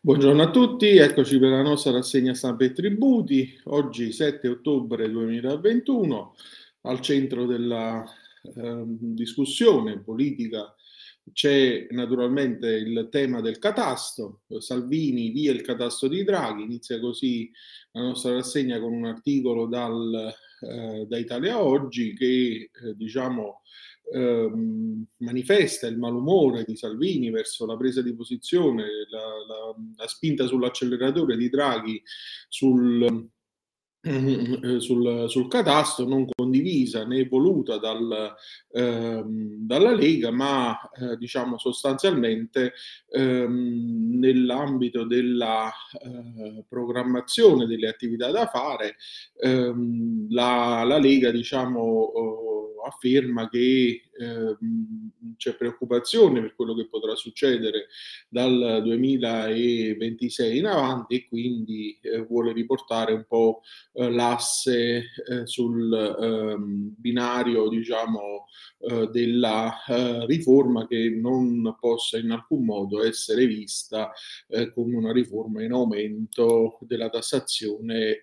Buongiorno a tutti, eccoci per la nostra rassegna stampa e tributi. Oggi 7 ottobre 2021, al centro della eh, discussione politica c'è naturalmente il tema del catasto. Salvini via il catasto di Draghi, inizia così la nostra rassegna con un articolo dal, eh, da Italia Oggi che eh, diciamo Ehm, manifesta il malumore di Salvini verso la presa di posizione, la, la, la spinta sull'acceleratore di Draghi sul, sul, sul, catasto non condivisa né voluta dal, ehm, dalla Lega, ma eh, diciamo sostanzialmente ehm, nell'ambito della eh, programmazione delle attività da fare, ehm, la, la, Lega diciamo oh, afferma che eh, c'è preoccupazione per quello che potrà succedere dal 2026 in avanti e quindi eh, vuole riportare un po' eh, l'asse eh, sul ehm, binario diciamo eh, della eh, riforma che non possa in alcun modo essere vista come una riforma in aumento della tassazione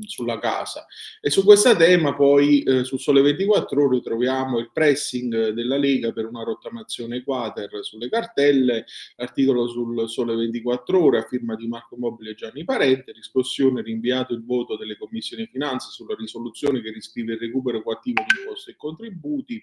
sulla casa. E su questo tema poi su Sole 24 ore troviamo il pressing della Lega per una rottamazione quater sulle cartelle, l'articolo sul Sole 24 ore a firma di Marco Mobile e Gianni Parente, riscossione rinviato il voto delle commissioni finanze sulla risoluzione che riscrive il recupero coattivo di imposte e contributi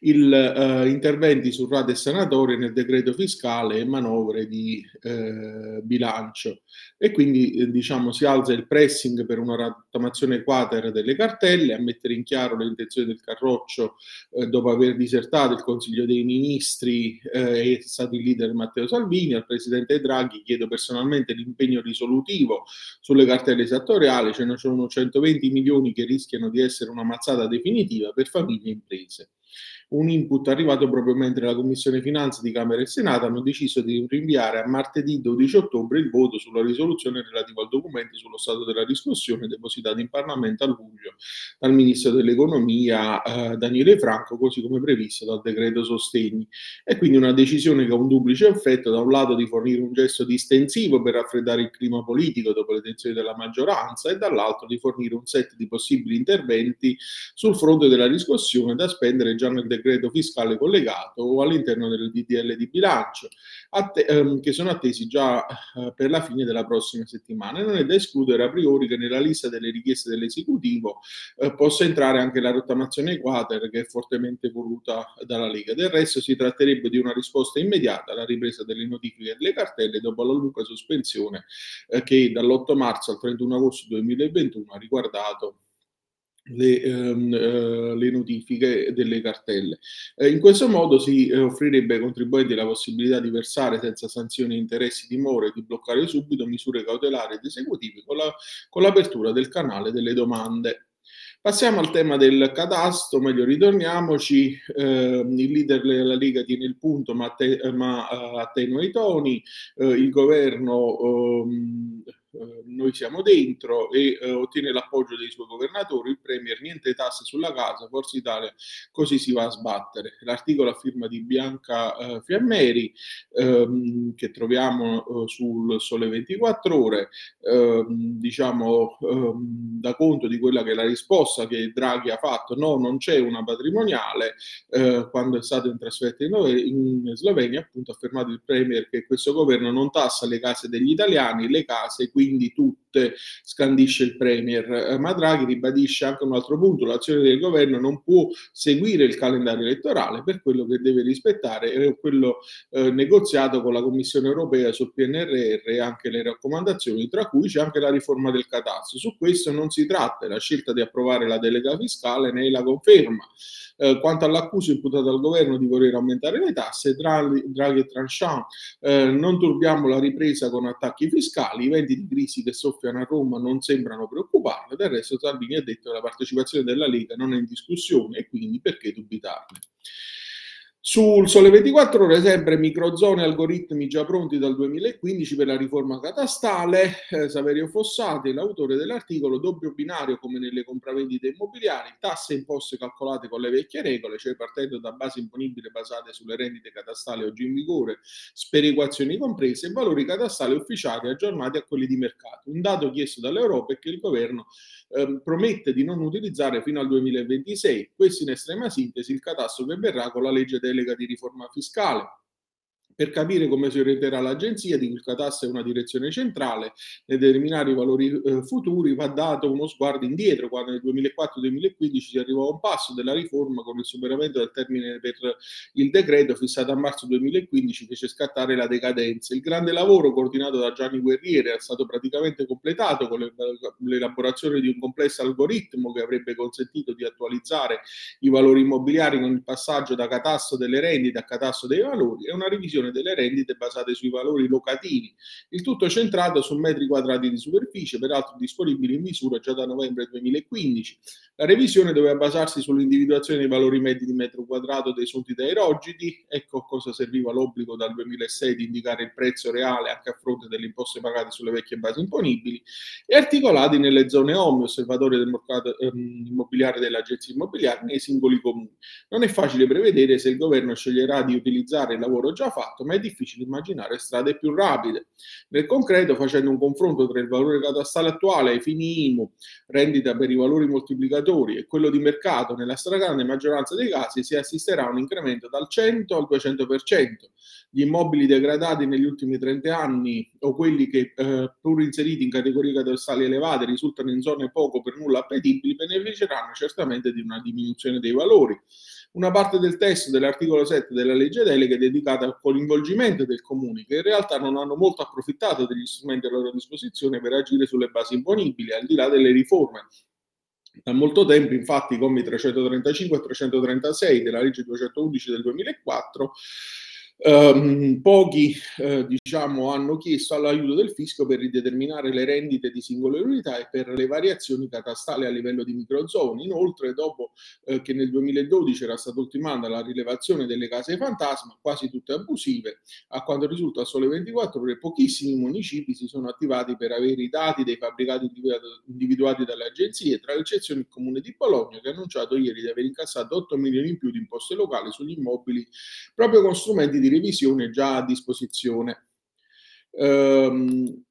il, eh, interventi su rate sanatorie nel decreto fiscale e manovre di eh, bilancio. E quindi eh, diciamo si alza il pressing per una rottamazione quater delle cartelle a mettere in chiaro le intenzioni del Carroccio eh, dopo aver disertato il Consiglio dei Ministri eh, è stato il leader Matteo Salvini. Al Presidente Draghi chiedo personalmente l'impegno risolutivo sulle cartelle esattoriali. Ce ne sono 120 milioni che rischiano di essere una mazzata definitiva per famiglie e imprese un input arrivato proprio mentre la Commissione Finanze di Camera e Senato hanno deciso di rinviare a martedì 12 ottobre il voto sulla risoluzione relativa al documento sullo stato della discussione depositato in Parlamento a luglio dal Ministro dell'Economia eh, Daniele Franco, così come previsto dal decreto sostegni. E quindi una decisione che ha un duplice effetto, da un lato di fornire un gesto distensivo per raffreddare il clima politico dopo le tensioni della maggioranza e dall'altro di fornire un set di possibili interventi sul fronte della discussione da spendere già nel decreto decreto fiscale collegato o all'interno del DDL di bilancio, att- ehm, che sono attesi già eh, per la fine della prossima settimana. E non è da escludere a priori che nella lista delle richieste dell'esecutivo eh, possa entrare anche la rottamazione quater che è fortemente voluta dalla Lega. Del resto si tratterebbe di una risposta immediata alla ripresa delle notifiche delle cartelle dopo la lunga sospensione eh, che dall'8 marzo al 31 agosto 2021 ha riguardato le, ehm, eh, le, notifiche delle cartelle. Eh, in questo modo si eh, offrirebbe ai contribuenti la possibilità di versare senza sanzioni interessi di mora e di bloccare subito misure cautelari ed esecutive con, la, con l'apertura del canale delle domande. Passiamo al tema del catasto, meglio ritorniamoci, eh, il leader della Lega tiene il punto ma, te, ma uh, attenua i toni, uh, il governo um, eh, noi siamo dentro e eh, ottiene l'appoggio dei suoi governatori, il Premier niente tasse sulla casa, Forza Italia così si va a sbattere. L'articolo a firma di Bianca eh, Fiammeri ehm, che troviamo eh, sul Sole 24 ore, ehm, diciamo ehm, da conto di quella che è la risposta che Draghi ha fatto, no non c'è una patrimoniale, eh, quando è stato in trasferta in, in Slovenia appunto ha affermato il Premier che questo governo non tassa le case degli italiani, le case quindi tutte, scandisce il Premier. Eh, ma Draghi ribadisce anche un altro punto, l'azione del governo non può seguire il calendario elettorale per quello che deve rispettare è quello eh, negoziato con la Commissione europea sul PNRR e anche le raccomandazioni, tra cui c'è anche la riforma del catasto. Su questo non si tratta, la scelta di approvare la delega fiscale è la conferma. Eh, quanto all'accusa imputata al governo di voler aumentare le tasse, Draghi, Draghi e Tranchant eh, non turbiamo la ripresa con attacchi fiscali, i venti di crisi che soffiano a Roma non sembrano preoccuparle, del resto Salvini ha detto che la partecipazione della Lega non è in discussione e quindi perché dubitarne. Sul Sole 24 ore sempre microzone algoritmi già pronti dal 2015 per la riforma catastale, eh, Saverio Fossati, l'autore dell'articolo doppio binario come nelle compravendite immobiliari, tasse imposte calcolate con le vecchie regole, cioè partendo da basi imponibili basate sulle rendite catastali oggi in vigore, sperequazioni comprese e valori catastali ufficiali aggiornati a quelli di mercato. Un dato chiesto dall'Europa è che il governo eh, promette di non utilizzare fino al 2026. Questo in estrema sintesi il catasto che verrà con la legge del delega di riforma fiscale. Per capire come si orienterà l'agenzia, di cui il catasto è una direzione centrale, nel determinare i valori eh, futuri va dato uno sguardo indietro, quando nel 2004-2015 si arrivò a un passo della riforma con il superamento del termine per il decreto fissato a marzo 2015 fece scattare la decadenza. Il grande lavoro coordinato da Gianni Guerriere è stato praticamente completato con l'elaborazione di un complesso algoritmo che avrebbe consentito di attualizzare i valori immobiliari con il passaggio da catasto delle rendite a catasto dei valori e una revisione valutazione delle rendite basate sui valori locativi, il tutto centrato su metri quadrati di superficie, peraltro disponibili in misura già da novembre 2015. La revisione doveva basarsi sull'individuazione dei valori medi di metro quadrato dei sunti dai rogidi, ecco a cosa serviva l'obbligo dal 2006 di indicare il prezzo reale anche a fronte delle imposte pagate sulle vecchie basi imponibili, e articolati nelle zone OMI, osservatorio del mercato ehm, immobiliare dell'agenzia immobiliare, nei singoli comuni. Non è facile prevedere se il governo sceglierà di utilizzare il lavoro già fatto fatto, ma è difficile immaginare strade più rapide. Nel concreto, facendo un confronto tra il valore catastale attuale ai fini IMU, rendita per i valori moltiplicatori e quello di mercato, nella stragrande maggioranza dei casi si assisterà a un incremento dal 100 al 200%. Gli immobili degradati negli ultimi 30 anni o quelli che, eh, pur inseriti in categorie catastali elevate, risultano in zone poco per nulla appetibili, beneficeranno certamente di una diminuzione dei valori. Una parte del testo dell'articolo 7 della legge delega è dedicata al coinvolgimento del comune, che in realtà non hanno molto approfittato degli strumenti a loro disposizione per agire sulle basi imponibili, al di là delle riforme. Da molto tempo, infatti, i commi 335 e 336 della legge 211 del 2004 Um, pochi eh, diciamo, hanno chiesto all'aiuto del fisco per rideterminare le rendite di singole unità e per le variazioni catastali a livello di microzone. Inoltre, dopo eh, che nel 2012 era stata ultimata la rilevazione delle case fantasma, quasi tutte abusive, a quanto risulta a sole 24 ore, pochissimi municipi si sono attivati per avere i dati dei fabbricati individuati dalle agenzie, tra le eccezioni il comune di Bologna, che ha annunciato ieri di aver incassato 8 milioni in più di imposte locali sugli immobili proprio con strumenti di di revisione già a disposizione. Um,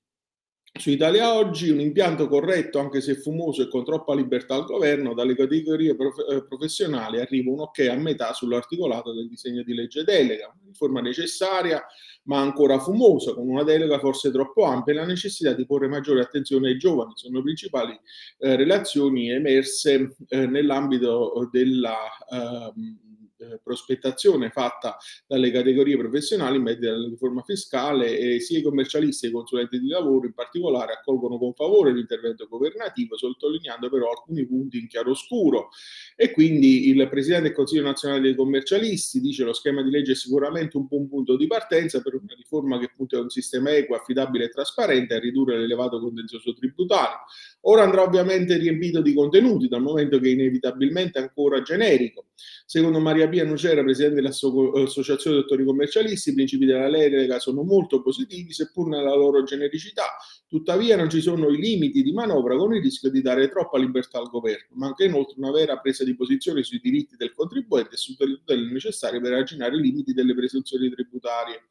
su Italia Oggi un impianto corretto, anche se fumoso e con troppa libertà al governo, dalle categorie prof- eh, professionali arriva un ok a metà sull'articolato del disegno di legge delega, una riforma necessaria ma ancora fumosa, con una delega forse troppo ampia e la necessità di porre maggiore attenzione ai giovani. Sono le principali eh, relazioni emerse eh, nell'ambito della... Uh, eh, prospettazione fatta dalle categorie professionali in merito alla riforma fiscale e sia i commercialisti che i consulenti di lavoro in particolare accolgono con favore l'intervento governativo sottolineando però alcuni punti in chiaroscuro e quindi il Presidente del Consiglio nazionale dei commercialisti dice lo schema di legge è sicuramente un buon punto di partenza per una riforma che punta a un sistema equo, affidabile e trasparente a ridurre l'elevato contenzioso tributario. Ora andrà ovviamente riempito di contenuti dal momento che è inevitabilmente ancora generico. Secondo Maria Pia Nucera, presidente dell'Associazione Dottori Commercialisti, i principi della Lega sono molto positivi, seppur nella loro genericità. Tuttavia non ci sono i limiti di manovra con il rischio di dare troppa libertà al governo. Manca inoltre una vera presa di posizione sui diritti del contribuente e sulle tutele necessarie per arginare i limiti delle presunzioni tributarie.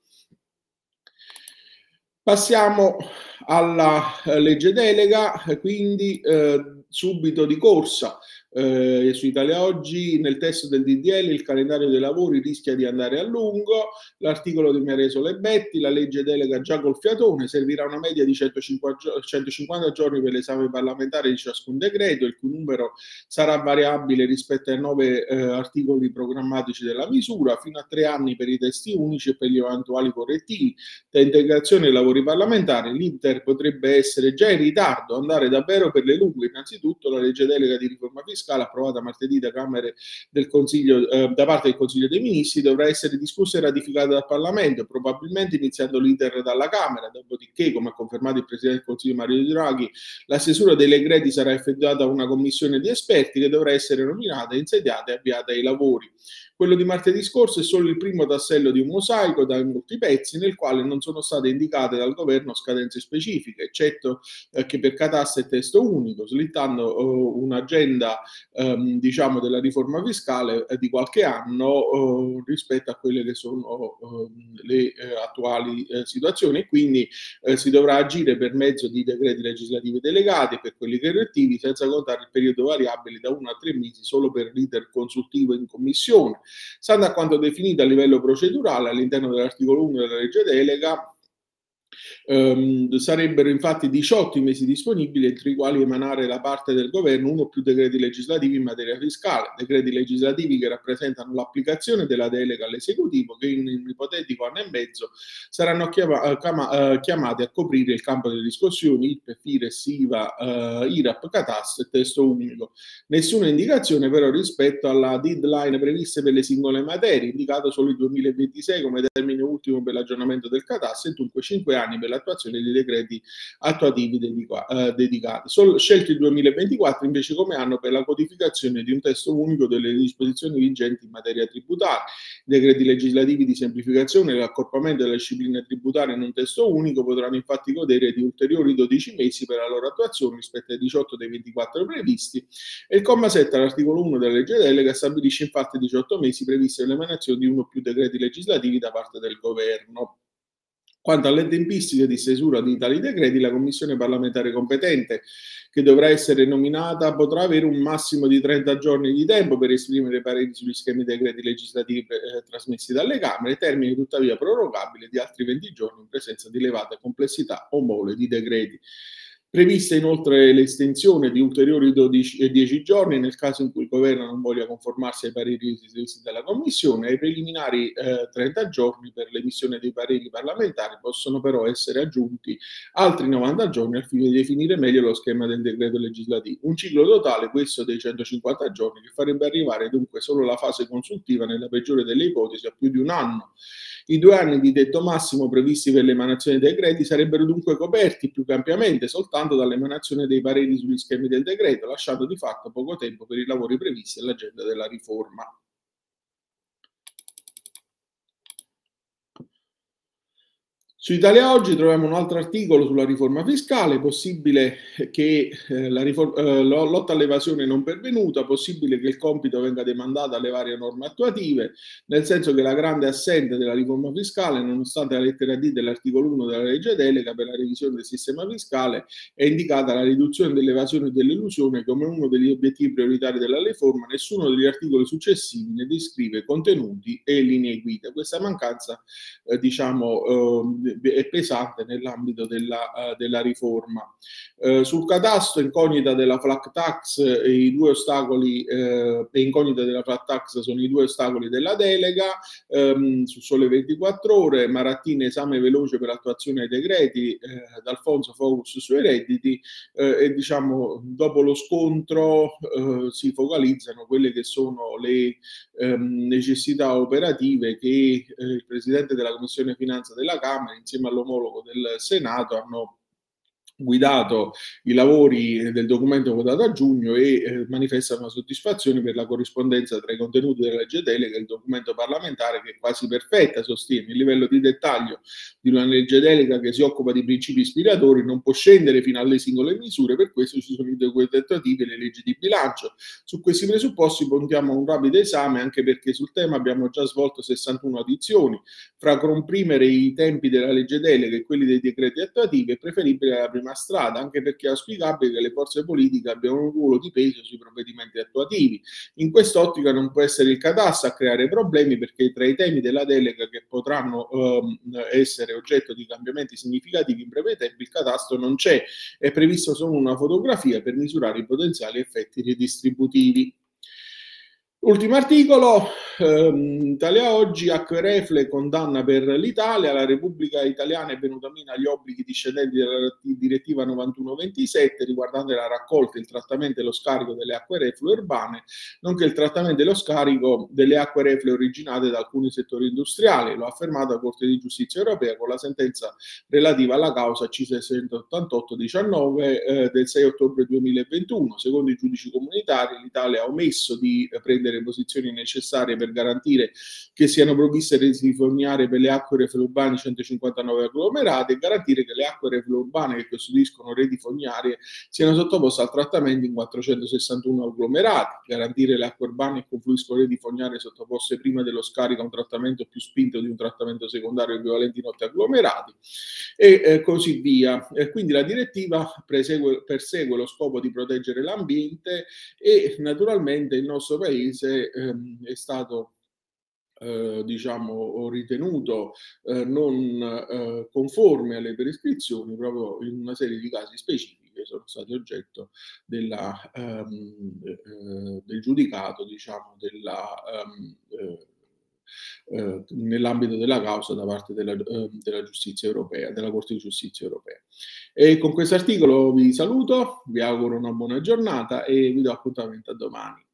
Passiamo alla eh, legge delega, quindi eh, subito di corsa eh, su Italia Oggi nel testo del DDL il calendario dei lavori rischia di andare a lungo, l'articolo di Mereso Lebetti, la legge delega già col fiatone, servirà una media di 150, 150 giorni per l'esame parlamentare di ciascun decreto, il cui numero sarà variabile rispetto ai nove eh, articoli programmatici della misura, fino a tre anni per i testi unici e per gli eventuali correttivi. Da integrazione dei lavori parlamentari l'Inter potrebbe essere già in ritardo, andare davvero per le lunghe, innanzitutto la legge delega di riforma fiscale fiscale approvata martedì da, del Consiglio, eh, da parte del Consiglio dei Ministri dovrà essere discussa e ratificata dal Parlamento, probabilmente iniziando l'iter dalla Camera, dopodiché, come ha confermato il Presidente del Consiglio Mario Draghi, la stesura dei decreti sarà effettuata da una commissione di esperti che dovrà essere nominata, insediata e avviata ai lavori. Quello di martedì scorso è solo il primo tassello di un mosaico da molti pezzi nel quale non sono state indicate dal governo scadenze specifiche, eccetto eh, che per catasse e testo unico, slittando uh, un'agenda um, diciamo della riforma fiscale eh, di qualche anno uh, rispetto a quelle che sono uh, le attuali situazioni e quindi si dovrà agire per mezzo di decreti legislativi delegati per quelli correttivi senza contare il periodo variabile da uno a tre mesi solo per l'iter consultivo in commissione. Stando a quanto definito a livello procedurale all'interno dell'articolo 1 della legge delega, Um, sarebbero infatti 18 mesi disponibili entro i quali emanare da parte del governo uno o più decreti legislativi in materia fiscale, decreti legislativi che rappresentano l'applicazione della delega all'esecutivo che in un ipotetico anno e mezzo saranno chiama, eh, chiama, uh, chiamati a coprire il campo delle discussioni IRPEF, IRES, IVA, uh, IRAP, Catasto e testo unico. Nessuna indicazione però rispetto alla deadline previste per le singole materie, indicato solo il 2026 come termine ultimo per l'aggiornamento del Catasto e dunque 5 anni per la l'attuazione dei decreti attuativi dedica- eh, dedicati. Sol- scelto il 2024 invece come anno per la codificazione di un testo unico delle disposizioni vigenti in materia tributaria, decreti legislativi di semplificazione e l'accorpamento della disciplina tributaria in un testo unico potranno infatti godere di ulteriori 12 mesi per la loro attuazione rispetto ai 18 dei 24 previsti e il comma 7 all'articolo 1 della legge delega stabilisce infatti 18 mesi previsti per l'emanazione di uno o più decreti legislativi da parte del governo. Quanto alle tempistiche di stesura di tali decreti, la Commissione parlamentare competente, che dovrà essere nominata, potrà avere un massimo di 30 giorni di tempo per esprimere pareri sugli schemi decreti legislativi eh, trasmessi dalle Camere, termine tuttavia prorogabile di altri 20 giorni in presenza di elevata complessità o mole di decreti. Prevista inoltre l'estensione di ulteriori 12, 10 giorni nel caso in cui il governo non voglia conformarsi ai pareri richiesti dalla Commissione. Ai preliminari eh, 30 giorni per l'emissione dei pareri parlamentari possono però essere aggiunti altri 90 giorni al fine di definire meglio lo schema del decreto legislativo. Un ciclo totale, questo dei 150 giorni, che farebbe arrivare dunque solo la fase consultiva nella peggiore delle ipotesi a più di un anno. I due anni di tetto massimo previsti per l'emanazione dei decreti sarebbero dunque coperti più ampiamente soltanto dall'emanazione dei pareri sugli schemi del decreto, lasciando di fatto poco tempo per i lavori previsti all'agenda della riforma. Su Italia Oggi troviamo un altro articolo sulla riforma fiscale, possibile che eh, la riforma, eh, lotta all'evasione non pervenuta, possibile che il compito venga demandato alle varie norme attuative, nel senso che la grande assente della riforma fiscale, nonostante la lettera D dell'articolo 1 della legge delega per la revisione del sistema fiscale, è indicata la riduzione dell'evasione e dell'illusione come uno degli obiettivi prioritari della riforma, nessuno degli articoli successivi ne descrive contenuti e linee guida. Questa mancanza, eh, diciamo, eh, è pesante nell'ambito della, uh, della riforma. Uh, sul catasto incognita della flat tax e i due ostacoli e incognita della flat tax sono i due ostacoli della delega um, su sole 24 ore, Marattini esame veloce per l'attuazione dei decreti, D'Alfonso focus sui redditi e diciamo dopo lo scontro si focalizzano quelle che sono le um, necessità operative che il Presidente della Commissione Finanza della Camera insieme all'omologo del Senato hanno guidato i lavori del documento votato a giugno e eh, manifesta una soddisfazione per la corrispondenza tra i contenuti della legge delega e il documento parlamentare che è quasi perfetta, sostiene. Il livello di dettaglio di una legge delega che si occupa di principi ispiratori non può scendere fino alle singole misure, per questo ci sono i documenti attuativi e le leggi di bilancio. Su questi presupposti puntiamo a un rapido esame anche perché sul tema abbiamo già svolto 61 audizioni. Fra comprimere i tempi della legge delega e quelli dei decreti attuativi è preferibile la prima una strada, anche perché è auspicabile che le forze politiche abbiano un ruolo di peso sui provvedimenti attuativi. In quest'ottica non può essere il catasto a creare problemi perché tra i temi della delega che potranno ehm, essere oggetto di cambiamenti significativi in breve tempo, il catasto non c'è, è previsto solo una fotografia per misurare i potenziali effetti ridistributivi. Ultimo articolo, ehm, Italia Oggi, Acquerefle condanna per l'Italia, la Repubblica Italiana è venuta meno agli obblighi discendenti dalla direttiva 9127 riguardante la raccolta, il trattamento e lo scarico delle acque reflue urbane, nonché il trattamento e lo scarico delle acque reflue originate da alcuni settori industriali, lo ha affermato la Corte di Giustizia Europea con la sentenza relativa alla causa C688-19 eh, del 6 ottobre 2021. Secondo i giudici comunitari l'Italia ha omesso di prendere le posizioni necessarie per garantire che siano provviste reti fognarie per le acque reflue urbane 159 agglomerate e garantire che le acque reflue urbane che costituiscono reti fognarie siano sottoposte al trattamento in 461 agglomerati, garantire le acque urbane che confluiscono reti fognarie sottoposte prima dello scarico a un trattamento più spinto di un trattamento secondario equivalente in 8 agglomerati e eh, così via. E quindi la direttiva persegue, lo scopo di proteggere l'ambiente e naturalmente il nostro paese ehm, è stato eh, diciamo ritenuto eh, non eh, conforme alle prescrizioni proprio in una serie di casi specifici che sono stati oggetto della, ehm, eh, del giudicato diciamo della ehm, eh, eh, nell'ambito della causa da parte della, eh, della, giustizia europea, della Corte di Giustizia europea. E con questo articolo vi saluto, vi auguro una buona giornata e vi do appuntamento a domani.